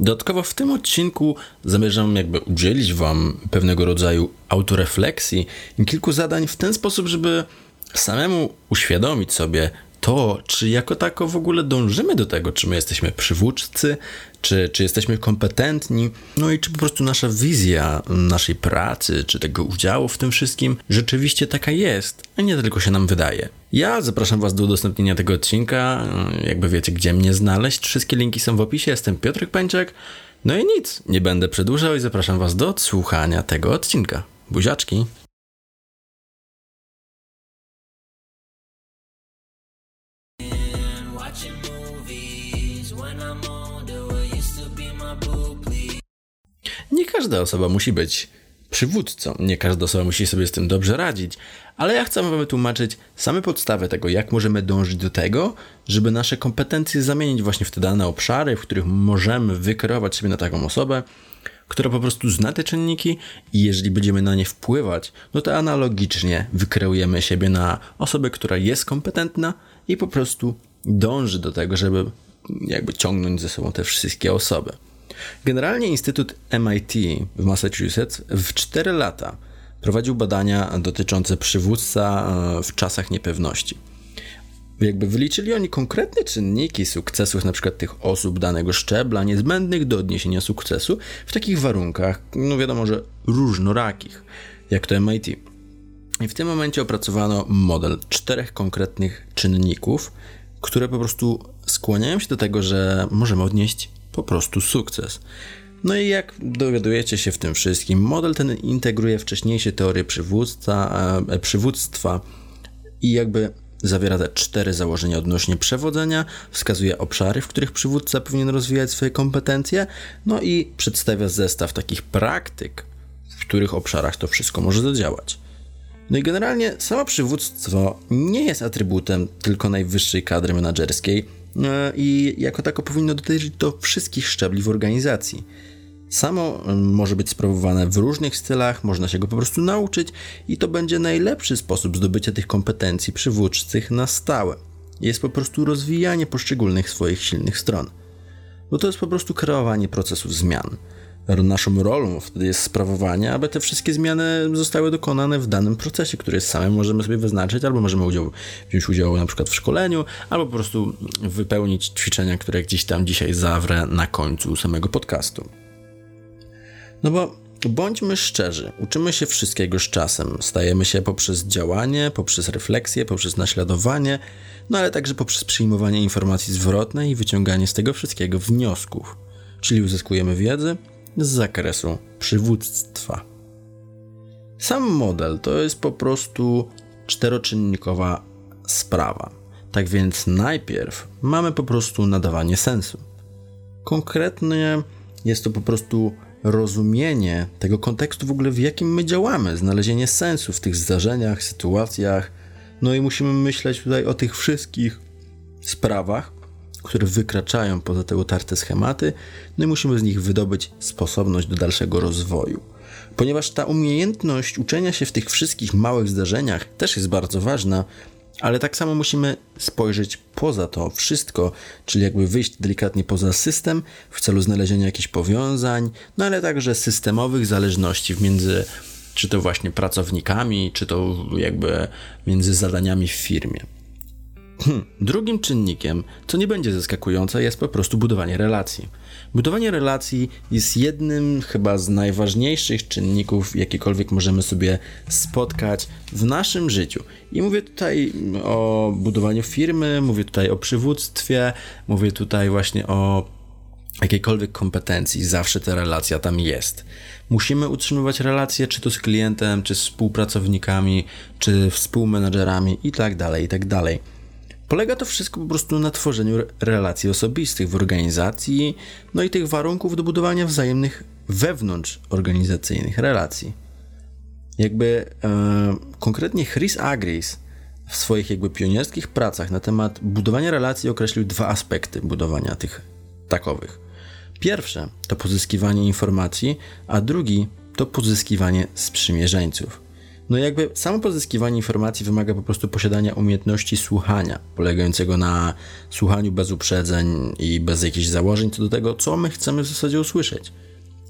Dodatkowo w tym odcinku zamierzam jakby udzielić Wam pewnego rodzaju autorefleksji i kilku zadań w ten sposób, żeby samemu uświadomić sobie to, czy jako tako w ogóle dążymy do tego, czy my jesteśmy przywódcy, czy, czy jesteśmy kompetentni, no i czy po prostu nasza wizja naszej pracy, czy tego udziału w tym wszystkim rzeczywiście taka jest, a nie tylko się nam wydaje. Ja zapraszam Was do udostępnienia tego odcinka, jakby wiecie, gdzie mnie znaleźć. Wszystkie linki są w opisie, jestem Piotrek Pańczek. No i nic, nie będę przedłużał i zapraszam Was do odsłuchania tego odcinka. Buziaczki! Każda osoba musi być przywódcą, nie każda osoba musi sobie z tym dobrze radzić, ale ja chcę Wam wytłumaczyć same podstawy tego, jak możemy dążyć do tego, żeby nasze kompetencje zamienić właśnie w te dane obszary, w których możemy wykreować sobie na taką osobę, która po prostu zna te czynniki i jeżeli będziemy na nie wpływać, no to analogicznie wykreujemy siebie na osobę, która jest kompetentna i po prostu dąży do tego, żeby jakby ciągnąć ze sobą te wszystkie osoby. Generalnie Instytut MIT w Massachusetts w 4 lata prowadził badania dotyczące przywódca e, w czasach niepewności. Jakby wyliczyli oni konkretne czynniki sukcesów przykład tych osób danego szczebla niezbędnych do odniesienia sukcesu w takich warunkach, no wiadomo, że różnorakich, jak to MIT. I w tym momencie opracowano model czterech konkretnych czynników, które po prostu skłaniają się do tego, że możemy odnieść po prostu sukces. No i jak dowiadujecie się w tym wszystkim, model ten integruje wcześniejsze teorie przywództwa, e, przywództwa i jakby zawiera te cztery założenia odnośnie przewodzenia, wskazuje obszary, w których przywódca powinien rozwijać swoje kompetencje, no i przedstawia zestaw takich praktyk, w których obszarach to wszystko może zadziałać. No i generalnie samo przywództwo nie jest atrybutem tylko najwyższej kadry menedżerskiej, i jako tako powinno dotyczyć do wszystkich szczebli w organizacji. Samo może być sprawowane w różnych stylach, można się go po prostu nauczyć i to będzie najlepszy sposób zdobycia tych kompetencji przywódczych na stałe. Jest po prostu rozwijanie poszczególnych swoich silnych stron. Bo to jest po prostu kreowanie procesów zmian naszą rolą wtedy jest sprawowanie, aby te wszystkie zmiany zostały dokonane w danym procesie, który samym możemy sobie wyznaczyć, albo możemy udział, wziąć udział na przykład w szkoleniu, albo po prostu wypełnić ćwiczenia, które gdzieś tam dzisiaj zawrę na końcu samego podcastu. No bo bądźmy szczerzy, uczymy się wszystkiego z czasem. Stajemy się poprzez działanie, poprzez refleksję, poprzez naśladowanie, no ale także poprzez przyjmowanie informacji zwrotnej i wyciąganie z tego wszystkiego wniosków. Czyli uzyskujemy wiedzę, z zakresu przywództwa. Sam model to jest po prostu czteroczynnikowa sprawa. Tak więc najpierw mamy po prostu nadawanie sensu. Konkretnie jest to po prostu rozumienie tego kontekstu w ogóle, w jakim my działamy, znalezienie sensu w tych zdarzeniach, sytuacjach. No i musimy myśleć tutaj o tych wszystkich sprawach, które wykraczają poza te utarte schematy, no i musimy z nich wydobyć sposobność do dalszego rozwoju. Ponieważ ta umiejętność uczenia się w tych wszystkich małych zdarzeniach też jest bardzo ważna, ale tak samo musimy spojrzeć poza to wszystko, czyli jakby wyjść delikatnie poza system w celu znalezienia jakichś powiązań, no ale także systemowych zależności między czy to właśnie pracownikami, czy to jakby między zadaniami w firmie. Hmm. Drugim czynnikiem, co nie będzie zaskakujące, jest po prostu budowanie relacji. Budowanie relacji jest jednym chyba z najważniejszych czynników, jakiekolwiek możemy sobie spotkać w naszym życiu. I mówię tutaj o budowaniu firmy, mówię tutaj o przywództwie, mówię tutaj właśnie o jakiejkolwiek kompetencji, zawsze ta relacja tam jest. Musimy utrzymywać relacje, czy to z klientem, czy z współpracownikami, czy współmenedżerami itd., tak itd. Tak Polega to wszystko po prostu na tworzeniu relacji osobistych w organizacji, no i tych warunków do budowania wzajemnych wewnątrz organizacyjnych relacji. Jakby e, konkretnie Chris Agris w swoich jakby pionierskich pracach na temat budowania relacji określił dwa aspekty budowania tych takowych. Pierwsze to pozyskiwanie informacji, a drugi to pozyskiwanie sprzymierzeńców. No jakby samo pozyskiwanie informacji wymaga po prostu posiadania umiejętności słuchania, polegającego na słuchaniu bez uprzedzeń i bez jakichś założeń co do tego, co my chcemy w zasadzie usłyszeć.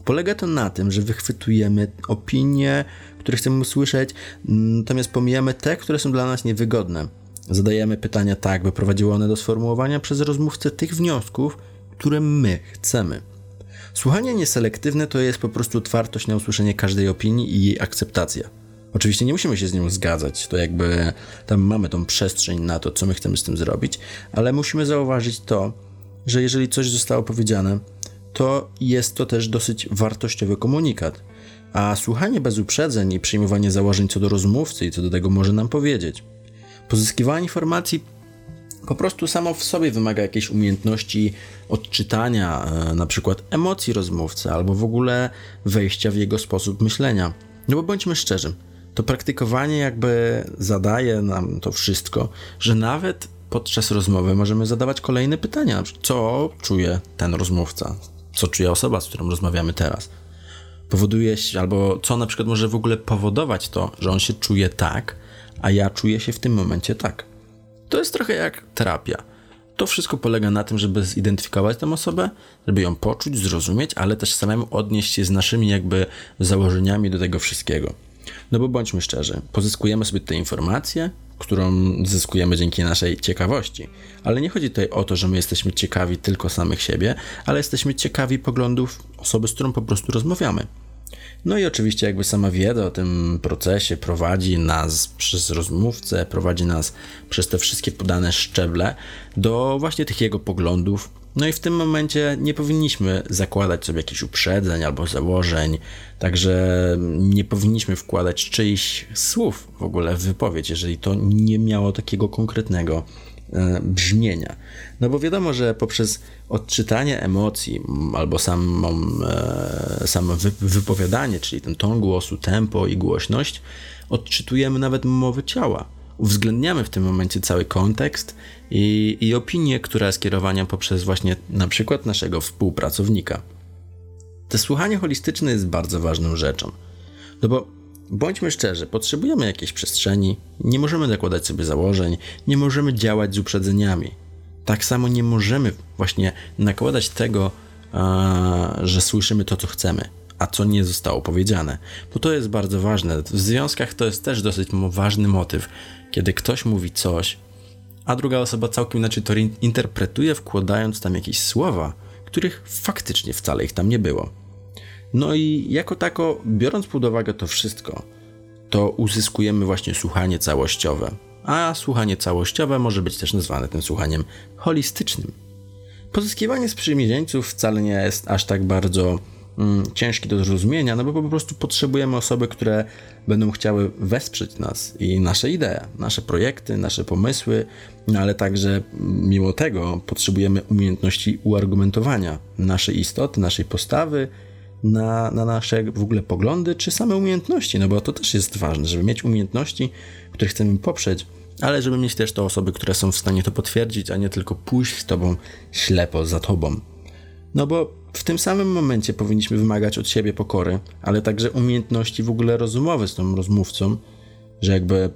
Polega to na tym, że wychwytujemy opinie, które chcemy usłyszeć, natomiast pomijamy te, które są dla nas niewygodne. Zadajemy pytania tak, by prowadziły one do sformułowania przez rozmówcę tych wniosków, które my chcemy. Słuchanie nieselektywne to jest po prostu otwartość na usłyszenie każdej opinii i jej akceptacja. Oczywiście nie musimy się z nią zgadzać, to jakby tam mamy tą przestrzeń na to, co my chcemy z tym zrobić, ale musimy zauważyć to, że jeżeli coś zostało powiedziane, to jest to też dosyć wartościowy komunikat. A słuchanie bez uprzedzeń i przyjmowanie założeń co do rozmówcy i co do tego może nam powiedzieć. Pozyskiwanie informacji po prostu samo w sobie wymaga jakiejś umiejętności odczytania, e, na przykład emocji rozmówcy, albo w ogóle wejścia w jego sposób myślenia. No bo bądźmy szczerzy, to praktykowanie jakby zadaje nam to wszystko, że nawet podczas rozmowy możemy zadawać kolejne pytania. Co czuje ten rozmówca? Co czuje osoba, z którą rozmawiamy teraz? Powoduje się, albo co na przykład może w ogóle powodować to, że on się czuje tak, a ja czuję się w tym momencie tak. To jest trochę jak terapia. To wszystko polega na tym, żeby zidentyfikować tę osobę, żeby ją poczuć, zrozumieć, ale też samemu odnieść się z naszymi jakby założeniami do tego wszystkiego. No bo bądźmy szczerzy, pozyskujemy sobie te informacje, którą zyskujemy dzięki naszej ciekawości. Ale nie chodzi tutaj o to, że my jesteśmy ciekawi tylko samych siebie, ale jesteśmy ciekawi poglądów osoby, z którą po prostu rozmawiamy. No i oczywiście jakby sama wiedza o tym procesie prowadzi nas przez rozmówcę, prowadzi nas przez te wszystkie podane szczeble do właśnie tych jego poglądów. No i w tym momencie nie powinniśmy zakładać sobie jakichś uprzedzeń albo założeń, także nie powinniśmy wkładać czyichś słów w ogóle w wypowiedź, jeżeli to nie miało takiego konkretnego E, brzmienia. No bo wiadomo, że poprzez odczytanie emocji albo samą, e, samo wypowiadanie, czyli ten ton głosu, tempo i głośność, odczytujemy nawet mowy ciała. Uwzględniamy w tym momencie cały kontekst i, i opinię, która jest kierowana poprzez właśnie na przykład naszego współpracownika. To słuchanie holistyczne jest bardzo ważną rzeczą. No bo Bądźmy szczerzy, potrzebujemy jakiejś przestrzeni, nie możemy zakładać sobie założeń, nie możemy działać z uprzedzeniami. Tak samo nie możemy właśnie nakładać tego, że słyszymy to, co chcemy, a co nie zostało powiedziane, bo to jest bardzo ważne. W związkach to jest też dosyć ważny motyw, kiedy ktoś mówi coś, a druga osoba całkiem inaczej to interpretuje, wkładając tam jakieś słowa, których faktycznie wcale ich tam nie było. No i jako tako, biorąc pod uwagę to wszystko, to uzyskujemy właśnie słuchanie całościowe. A słuchanie całościowe może być też nazwane tym słuchaniem holistycznym. Pozyskiwanie sprzymierzeńców wcale nie jest aż tak bardzo ciężki do zrozumienia, no bo po prostu potrzebujemy osoby, które będą chciały wesprzeć nas i nasze idee, nasze projekty, nasze pomysły, no ale także mimo tego potrzebujemy umiejętności uargumentowania naszej istoty, naszej postawy na, na nasze w ogóle poglądy, czy same umiejętności, no bo to też jest ważne, żeby mieć umiejętności, które chcemy poprzeć, ale żeby mieć też to osoby, które są w stanie to potwierdzić, a nie tylko pójść z tobą ślepo za tobą. No bo w tym samym momencie powinniśmy wymagać od siebie pokory, ale także umiejętności w ogóle rozumowe z tą rozmówcą, że jakby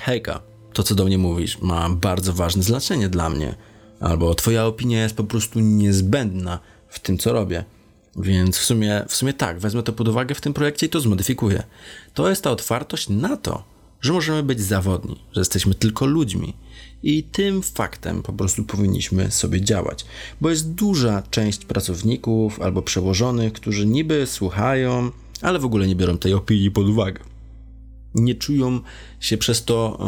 hejka, to co do mnie mówisz ma bardzo ważne znaczenie dla mnie, albo twoja opinia jest po prostu niezbędna w tym, co robię. Więc w sumie, w sumie tak, wezmę to pod uwagę w tym projekcie i to zmodyfikuję. To jest ta otwartość na to, że możemy być zawodni, że jesteśmy tylko ludźmi. I tym faktem po prostu powinniśmy sobie działać, bo jest duża część pracowników albo przełożonych, którzy niby słuchają, ale w ogóle nie biorą tej opinii pod uwagę. Nie czują się przez to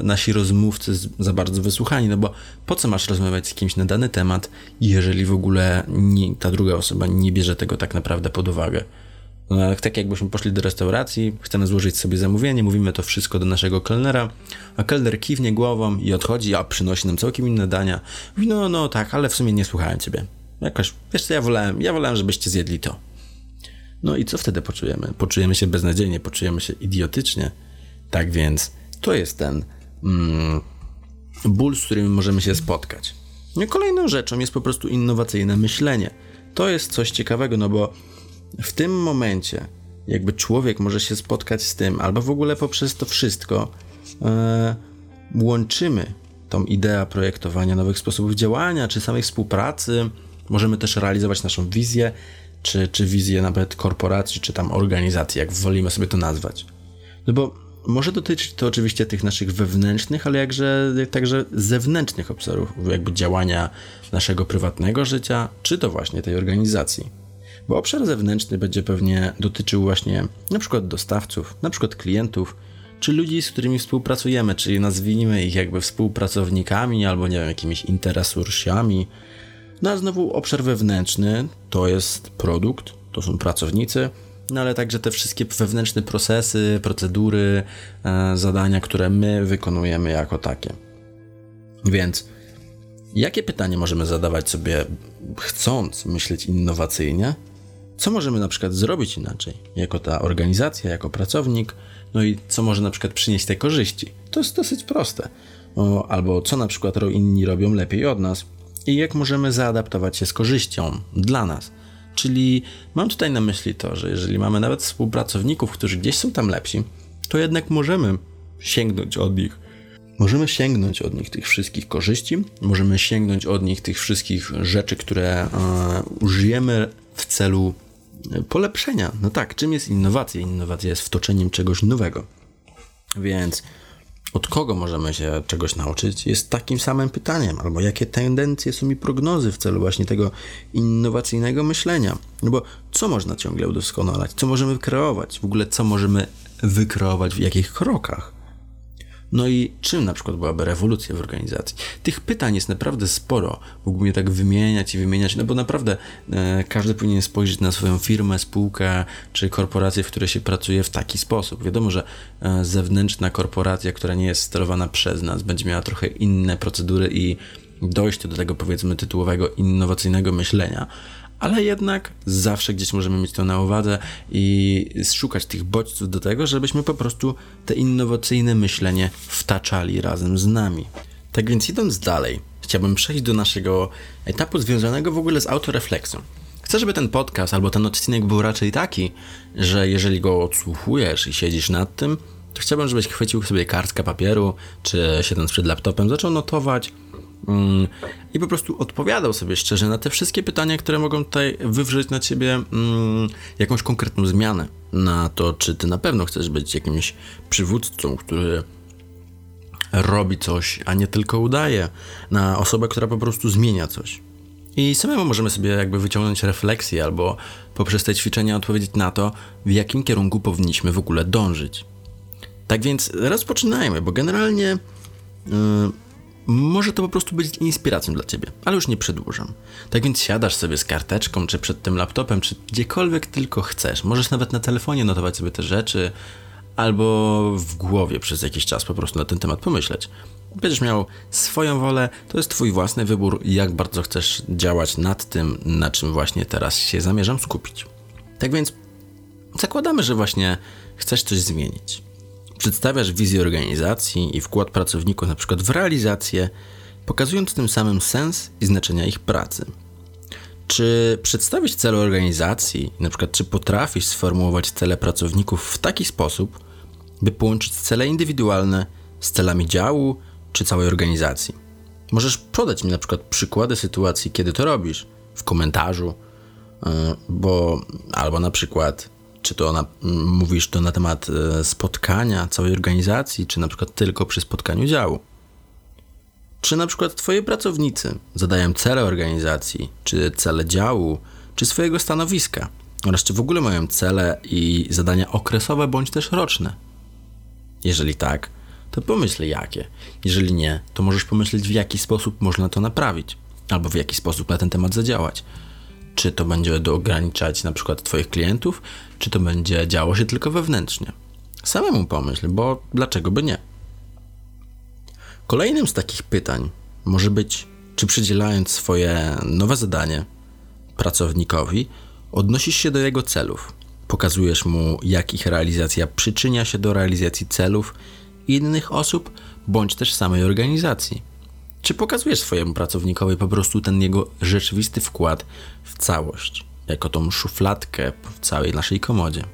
e, nasi rozmówcy za bardzo wysłuchani, no bo po co masz rozmawiać z kimś na dany temat, jeżeli w ogóle nie, ta druga osoba nie bierze tego tak naprawdę pod uwagę? No, tak jakbyśmy poszli do restauracji, chcemy złożyć sobie zamówienie, mówimy to wszystko do naszego kelnera, a kelner kiwnie głową i odchodzi, a przynosi nam całkiem inne dania. Mówi, no, no tak, ale w sumie nie słuchałem ciebie. Jakoś, wiesz co, ja wolałem, ja wolałem, żebyście zjedli to. No i co wtedy poczujemy? Poczujemy się beznadziejnie, poczujemy się idiotycznie. Tak więc to jest ten mm, ból, z którym możemy się spotkać. No kolejną rzeczą jest po prostu innowacyjne myślenie. To jest coś ciekawego, no bo w tym momencie, jakby człowiek może się spotkać z tym, albo w ogóle poprzez to wszystko, e, łączymy tą ideę projektowania nowych sposobów działania, czy samej współpracy. Możemy też realizować naszą wizję, czy, czy wizję nawet korporacji, czy tam organizacji, jak wolimy sobie to nazwać. No bo może dotyczyć to oczywiście tych naszych wewnętrznych, ale jakże także zewnętrznych obszarów, jakby działania naszego prywatnego życia, czy to właśnie tej organizacji. Bo obszar zewnętrzny będzie pewnie dotyczył właśnie przykład dostawców, przykład klientów, czy ludzi, z którymi współpracujemy, czyli nazwijmy ich jakby współpracownikami albo nie wiem, jakimiś interesursami. No a znowu obszar wewnętrzny to jest produkt, to są pracownicy, no ale także te wszystkie wewnętrzne procesy, procedury, e, zadania, które my wykonujemy jako takie. Więc jakie pytanie możemy zadawać sobie, chcąc myśleć innowacyjnie? Co możemy na przykład zrobić inaczej, jako ta organizacja, jako pracownik, no i co może na przykład przynieść te korzyści? To jest dosyć proste. O, albo co na przykład inni robią lepiej od nas i jak możemy zaadaptować się z korzyścią dla nas. Czyli mam tutaj na myśli to, że jeżeli mamy nawet współpracowników, którzy gdzieś są tam lepsi, to jednak możemy sięgnąć od nich. Możemy sięgnąć od nich tych wszystkich korzyści, możemy sięgnąć od nich tych wszystkich rzeczy, które e, użyjemy w celu polepszenia. No tak, czym jest innowacja? Innowacja jest wtoczeniem czegoś nowego. Więc od kogo możemy się czegoś nauczyć, jest takim samym pytaniem, albo jakie tendencje są i prognozy w celu właśnie tego innowacyjnego myślenia. No bo co można ciągle udoskonalać, co możemy kreować, w ogóle co możemy wykreować w jakich krokach. No i czym na przykład byłaby rewolucja w organizacji? Tych pytań jest naprawdę sporo. Mógłbym je tak wymieniać i wymieniać, no bo naprawdę e, każdy powinien spojrzeć na swoją firmę, spółkę czy korporację, w której się pracuje w taki sposób. Wiadomo, że e, zewnętrzna korporacja, która nie jest sterowana przez nas, będzie miała trochę inne procedury i dojście do tego powiedzmy tytułowego innowacyjnego myślenia, ale jednak zawsze gdzieś możemy mieć to na uwadze i szukać tych bodźców do tego, żebyśmy po prostu te innowacyjne myślenie wtaczali razem z nami. Tak więc idąc dalej, chciałbym przejść do naszego etapu związanego w ogóle z autorefleksją. Chcę, żeby ten podcast albo ten odcinek był raczej taki, że jeżeli go odsłuchujesz i siedzisz nad tym, to chciałbym, żebyś chwycił sobie kartkę papieru, czy siedząc przed laptopem, zaczął notować i po prostu odpowiadał sobie szczerze na te wszystkie pytania, które mogą tutaj wywrzeć na ciebie mm, jakąś konkretną zmianę. Na to, czy ty na pewno chcesz być jakimś przywódcą, który robi coś, a nie tylko udaje, na osobę, która po prostu zmienia coś. I samemu możemy sobie jakby wyciągnąć refleksję albo poprzez te ćwiczenia odpowiedzieć na to, w jakim kierunku powinniśmy w ogóle dążyć. Tak więc rozpoczynajmy, bo generalnie yy, może to po prostu być inspiracją dla ciebie, ale już nie przedłużam. Tak więc siadasz sobie z karteczką, czy przed tym laptopem, czy gdziekolwiek tylko chcesz. Możesz nawet na telefonie notować sobie te rzeczy, albo w głowie przez jakiś czas po prostu na ten temat pomyśleć. Będziesz miał swoją wolę, to jest Twój własny wybór, jak bardzo chcesz działać nad tym, na czym właśnie teraz się zamierzam skupić. Tak więc zakładamy, że właśnie chcesz coś zmienić. Przedstawiasz wizję organizacji i wkład pracowników na przykład w realizację, pokazując tym samym sens i znaczenia ich pracy. Czy przedstawić cele organizacji, na przykład czy potrafisz sformułować cele pracowników w taki sposób, by połączyć cele indywidualne z celami działu czy całej organizacji? Możesz podać mi na przykład przykłady sytuacji, kiedy to robisz w komentarzu, yy, bo albo na przykład, czy to na, mówisz to na temat yy, spotkania całej organizacji, czy na przykład tylko przy spotkaniu działu. Czy na przykład twoi pracownicy zadają cele organizacji, czy cele działu, czy swojego stanowiska, oraz czy w ogóle mają cele i zadania okresowe bądź też roczne? Jeżeli tak, to pomyśl jakie. Jeżeli nie, to możesz pomyśleć w jaki sposób można to naprawić, albo w jaki sposób na ten temat zadziałać. Czy to będzie ograniczać na przykład Twoich klientów, czy to będzie działo się tylko wewnętrznie. Samemu pomyśl, bo dlaczego by nie? Kolejnym z takich pytań może być, czy przydzielając swoje nowe zadanie pracownikowi, odnosisz się do jego celów. Pokazujesz mu, jak ich realizacja przyczynia się do realizacji celów innych osób, bądź też samej organizacji. Czy pokazujesz swojemu pracownikowi po prostu ten jego rzeczywisty wkład w całość, jako tą szufladkę w całej naszej komodzie?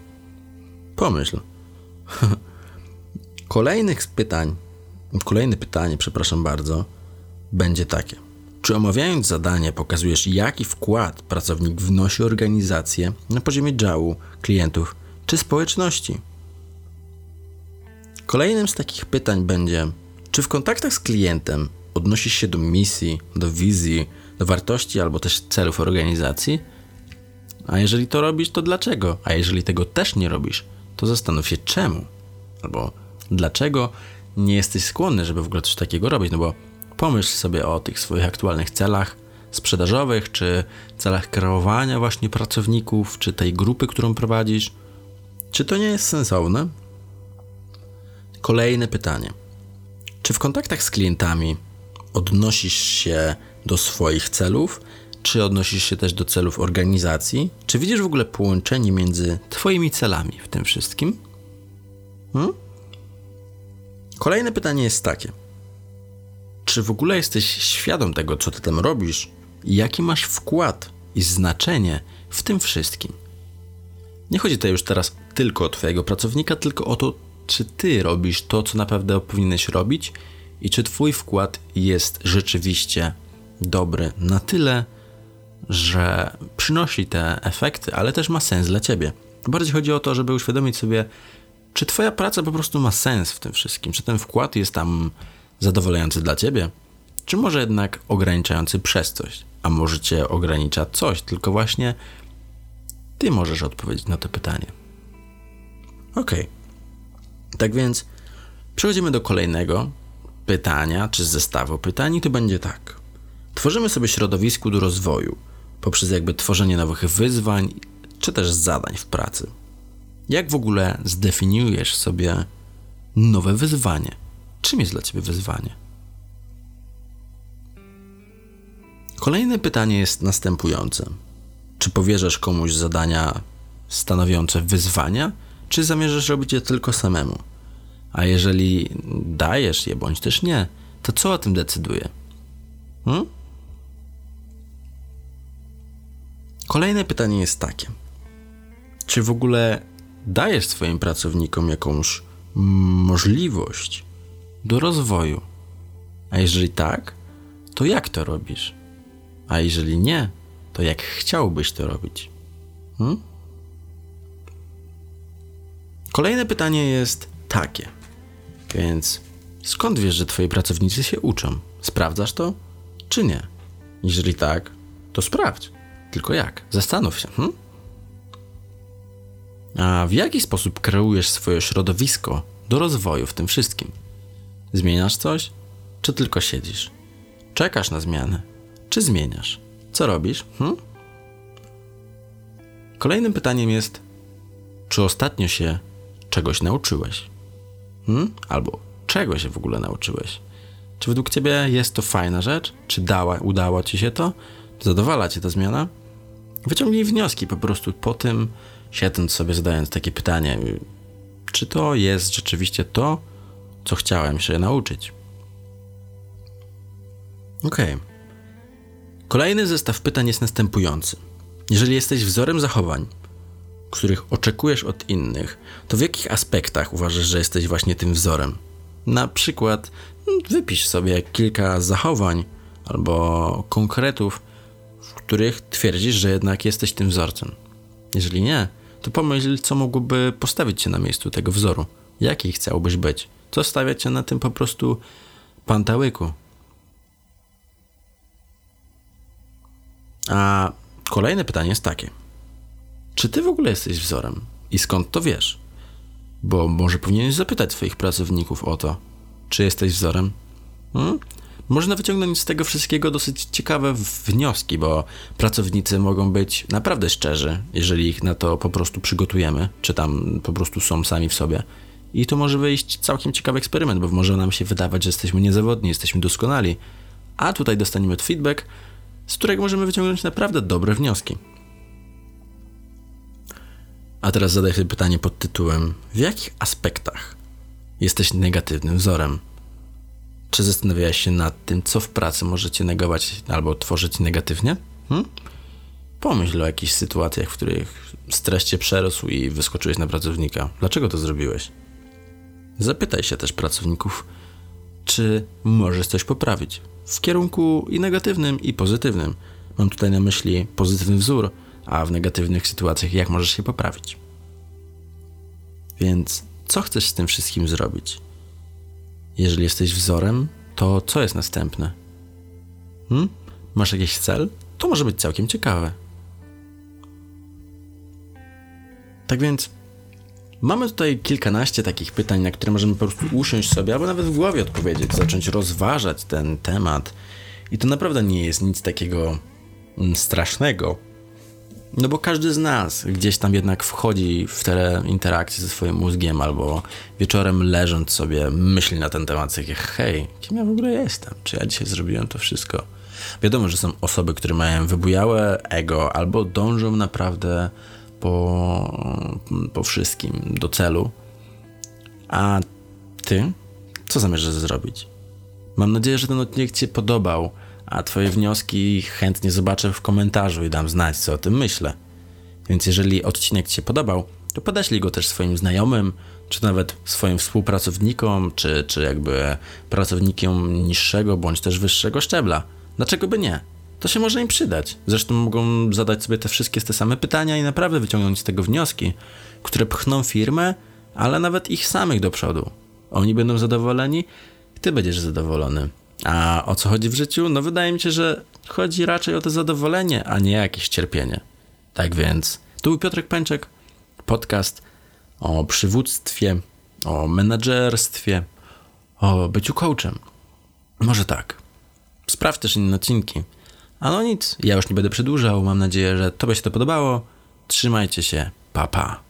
Pomyśl. Kolejnych pytań Kolejne pytanie, przepraszam bardzo, będzie takie. Czy omawiając zadanie pokazujesz, jaki wkład pracownik wnosi organizację na poziomie działu, klientów czy społeczności? Kolejnym z takich pytań będzie, czy w kontaktach z klientem odnosisz się do misji, do wizji, do wartości albo też celów organizacji? A jeżeli to robisz, to dlaczego? A jeżeli tego też nie robisz, to zastanów się czemu. Albo dlaczego nie jesteś skłonny, żeby w ogóle coś takiego robić, no bo pomyśl sobie o tych swoich aktualnych celach sprzedażowych, czy celach kreowania właśnie pracowników, czy tej grupy, którą prowadzisz. Czy to nie jest sensowne? Kolejne pytanie. Czy w kontaktach z klientami odnosisz się do swoich celów, czy odnosisz się też do celów organizacji? Czy widzisz w ogóle połączenie między Twoimi celami w tym wszystkim? Hmm? Kolejne pytanie jest takie. Czy w ogóle jesteś świadom tego, co ty tam robisz i jaki masz wkład i znaczenie w tym wszystkim? Nie chodzi tutaj już teraz tylko o twojego pracownika, tylko o to, czy ty robisz to, co naprawdę powinieneś robić i czy twój wkład jest rzeczywiście dobry na tyle, że przynosi te efekty, ale też ma sens dla ciebie. Bardziej chodzi o to, żeby uświadomić sobie, czy Twoja praca po prostu ma sens w tym wszystkim? Czy ten wkład jest tam zadowalający dla Ciebie? Czy może jednak ograniczający przez coś? A może Cię ogranicza coś, tylko właśnie Ty możesz odpowiedzieć na to pytanie. Ok. Tak więc przechodzimy do kolejnego pytania, czy zestawu pytań, to będzie tak. Tworzymy sobie środowisko do rozwoju poprzez jakby tworzenie nowych wyzwań, czy też zadań w pracy. Jak w ogóle zdefiniujesz sobie nowe wyzwanie? Czym jest dla ciebie wyzwanie? Kolejne pytanie jest następujące. Czy powierzasz komuś zadania stanowiące wyzwania, czy zamierzasz robić je tylko samemu? A jeżeli dajesz je bądź też nie, to co o tym decyduje? Hmm? Kolejne pytanie jest takie. Czy w ogóle dajesz swoim pracownikom jakąś możliwość do rozwoju. A jeżeli tak, to jak to robisz? A jeżeli nie, to jak chciałbyś to robić? Hmm? Kolejne pytanie jest takie. Więc skąd wiesz, że twoi pracownicy się uczą? Sprawdzasz to, czy nie? Jeżeli tak, to sprawdź. Tylko jak? Zastanów się. Hmm? A w jaki sposób kreujesz swoje środowisko do rozwoju w tym wszystkim? Zmieniasz coś, czy tylko siedzisz? Czekasz na zmianę, czy zmieniasz? Co robisz? Hm? Kolejnym pytaniem jest, czy ostatnio się czegoś nauczyłeś? Hm? Albo czego się w ogóle nauczyłeś? Czy według ciebie jest to fajna rzecz? Czy dała, udało ci się to? Zadowala cię ta zmiana? Wyciągnij wnioski po prostu po tym, siedząc sobie zadając takie pytanie, czy to jest rzeczywiście to, co chciałem się nauczyć. Okej. Okay. Kolejny zestaw pytań jest następujący. Jeżeli jesteś wzorem zachowań, których oczekujesz od innych, to w jakich aspektach uważasz, że jesteś właśnie tym wzorem? Na przykład mm, wypisz sobie kilka zachowań albo konkretów, w których twierdzisz, że jednak jesteś tym wzorcem. Jeżeli nie, to pomyśl, co mogłoby postawić cię na miejscu tego wzoru. Jaki chciałbyś być? Co stawia cię na tym po prostu pantałyku? A kolejne pytanie jest takie. Czy ty w ogóle jesteś wzorem? I skąd to wiesz? Bo może powinieneś zapytać swoich pracowników o to, czy jesteś wzorem? Hmm? Można wyciągnąć z tego wszystkiego dosyć ciekawe wnioski, bo pracownicy mogą być naprawdę szczerzy, jeżeli ich na to po prostu przygotujemy, czy tam po prostu są sami w sobie. I to może wyjść całkiem ciekawy eksperyment, bo może nam się wydawać, że jesteśmy niezawodni, jesteśmy doskonali, a tutaj dostaniemy feedback, z którego możemy wyciągnąć naprawdę dobre wnioski. A teraz zadaj sobie pytanie pod tytułem: w jakich aspektach jesteś negatywnym wzorem? Czy zastanawiałeś się nad tym, co w pracy możecie negować albo tworzyć negatywnie? Hmm? Pomyśl o jakichś sytuacjach, w których stres cię przerósł i wyskoczyłeś na pracownika. Dlaczego to zrobiłeś? Zapytaj się też pracowników, czy możesz coś poprawić w kierunku i negatywnym, i pozytywnym. Mam tutaj na myśli pozytywny wzór, a w negatywnych sytuacjach jak możesz się poprawić. Więc co chcesz z tym wszystkim zrobić? Jeżeli jesteś wzorem, to co jest następne? Hmm? Masz jakiś cel? To może być całkiem ciekawe. Tak więc mamy tutaj kilkanaście takich pytań, na które możemy po prostu usiąść sobie, albo nawet w głowie odpowiedzieć, zacząć rozważać ten temat. I to naprawdę nie jest nic takiego mm, strasznego. No bo każdy z nas gdzieś tam jednak wchodzi w te interakcje ze swoim mózgiem, albo wieczorem leżąc sobie myśli na ten temat, takie hej, kim ja w ogóle jestem? Czy ja dzisiaj zrobiłem to wszystko? Wiadomo, że są osoby, które mają wybujałe ego, albo dążą naprawdę po, po wszystkim, do celu. A ty? Co zamierzasz zrobić? Mam nadzieję, że ten odcinek Ci podobał a Twoje wnioski chętnie zobaczę w komentarzu i dam znać, co o tym myślę. Więc jeżeli odcinek Ci się podobał, to podeślij go też swoim znajomym, czy nawet swoim współpracownikom, czy, czy jakby pracownikom niższego bądź też wyższego szczebla. Dlaczego by nie? To się może im przydać. Zresztą mogą zadać sobie te wszystkie te same pytania i naprawdę wyciągnąć z tego wnioski, które pchną firmę, ale nawet ich samych do przodu. Oni będą zadowoleni, ty będziesz zadowolony. A o co chodzi w życiu? No wydaje mi się, że chodzi raczej o to zadowolenie, a nie jakieś cierpienie. Tak więc, tu był Piotrek Pęczek, podcast o przywództwie, o menedżerstwie, o byciu coachem. Może tak. Sprawdź też inne odcinki. A no nic, ja już nie będę przedłużał. Mam nadzieję, że Tobie się to podobało. Trzymajcie się. Pa, pa.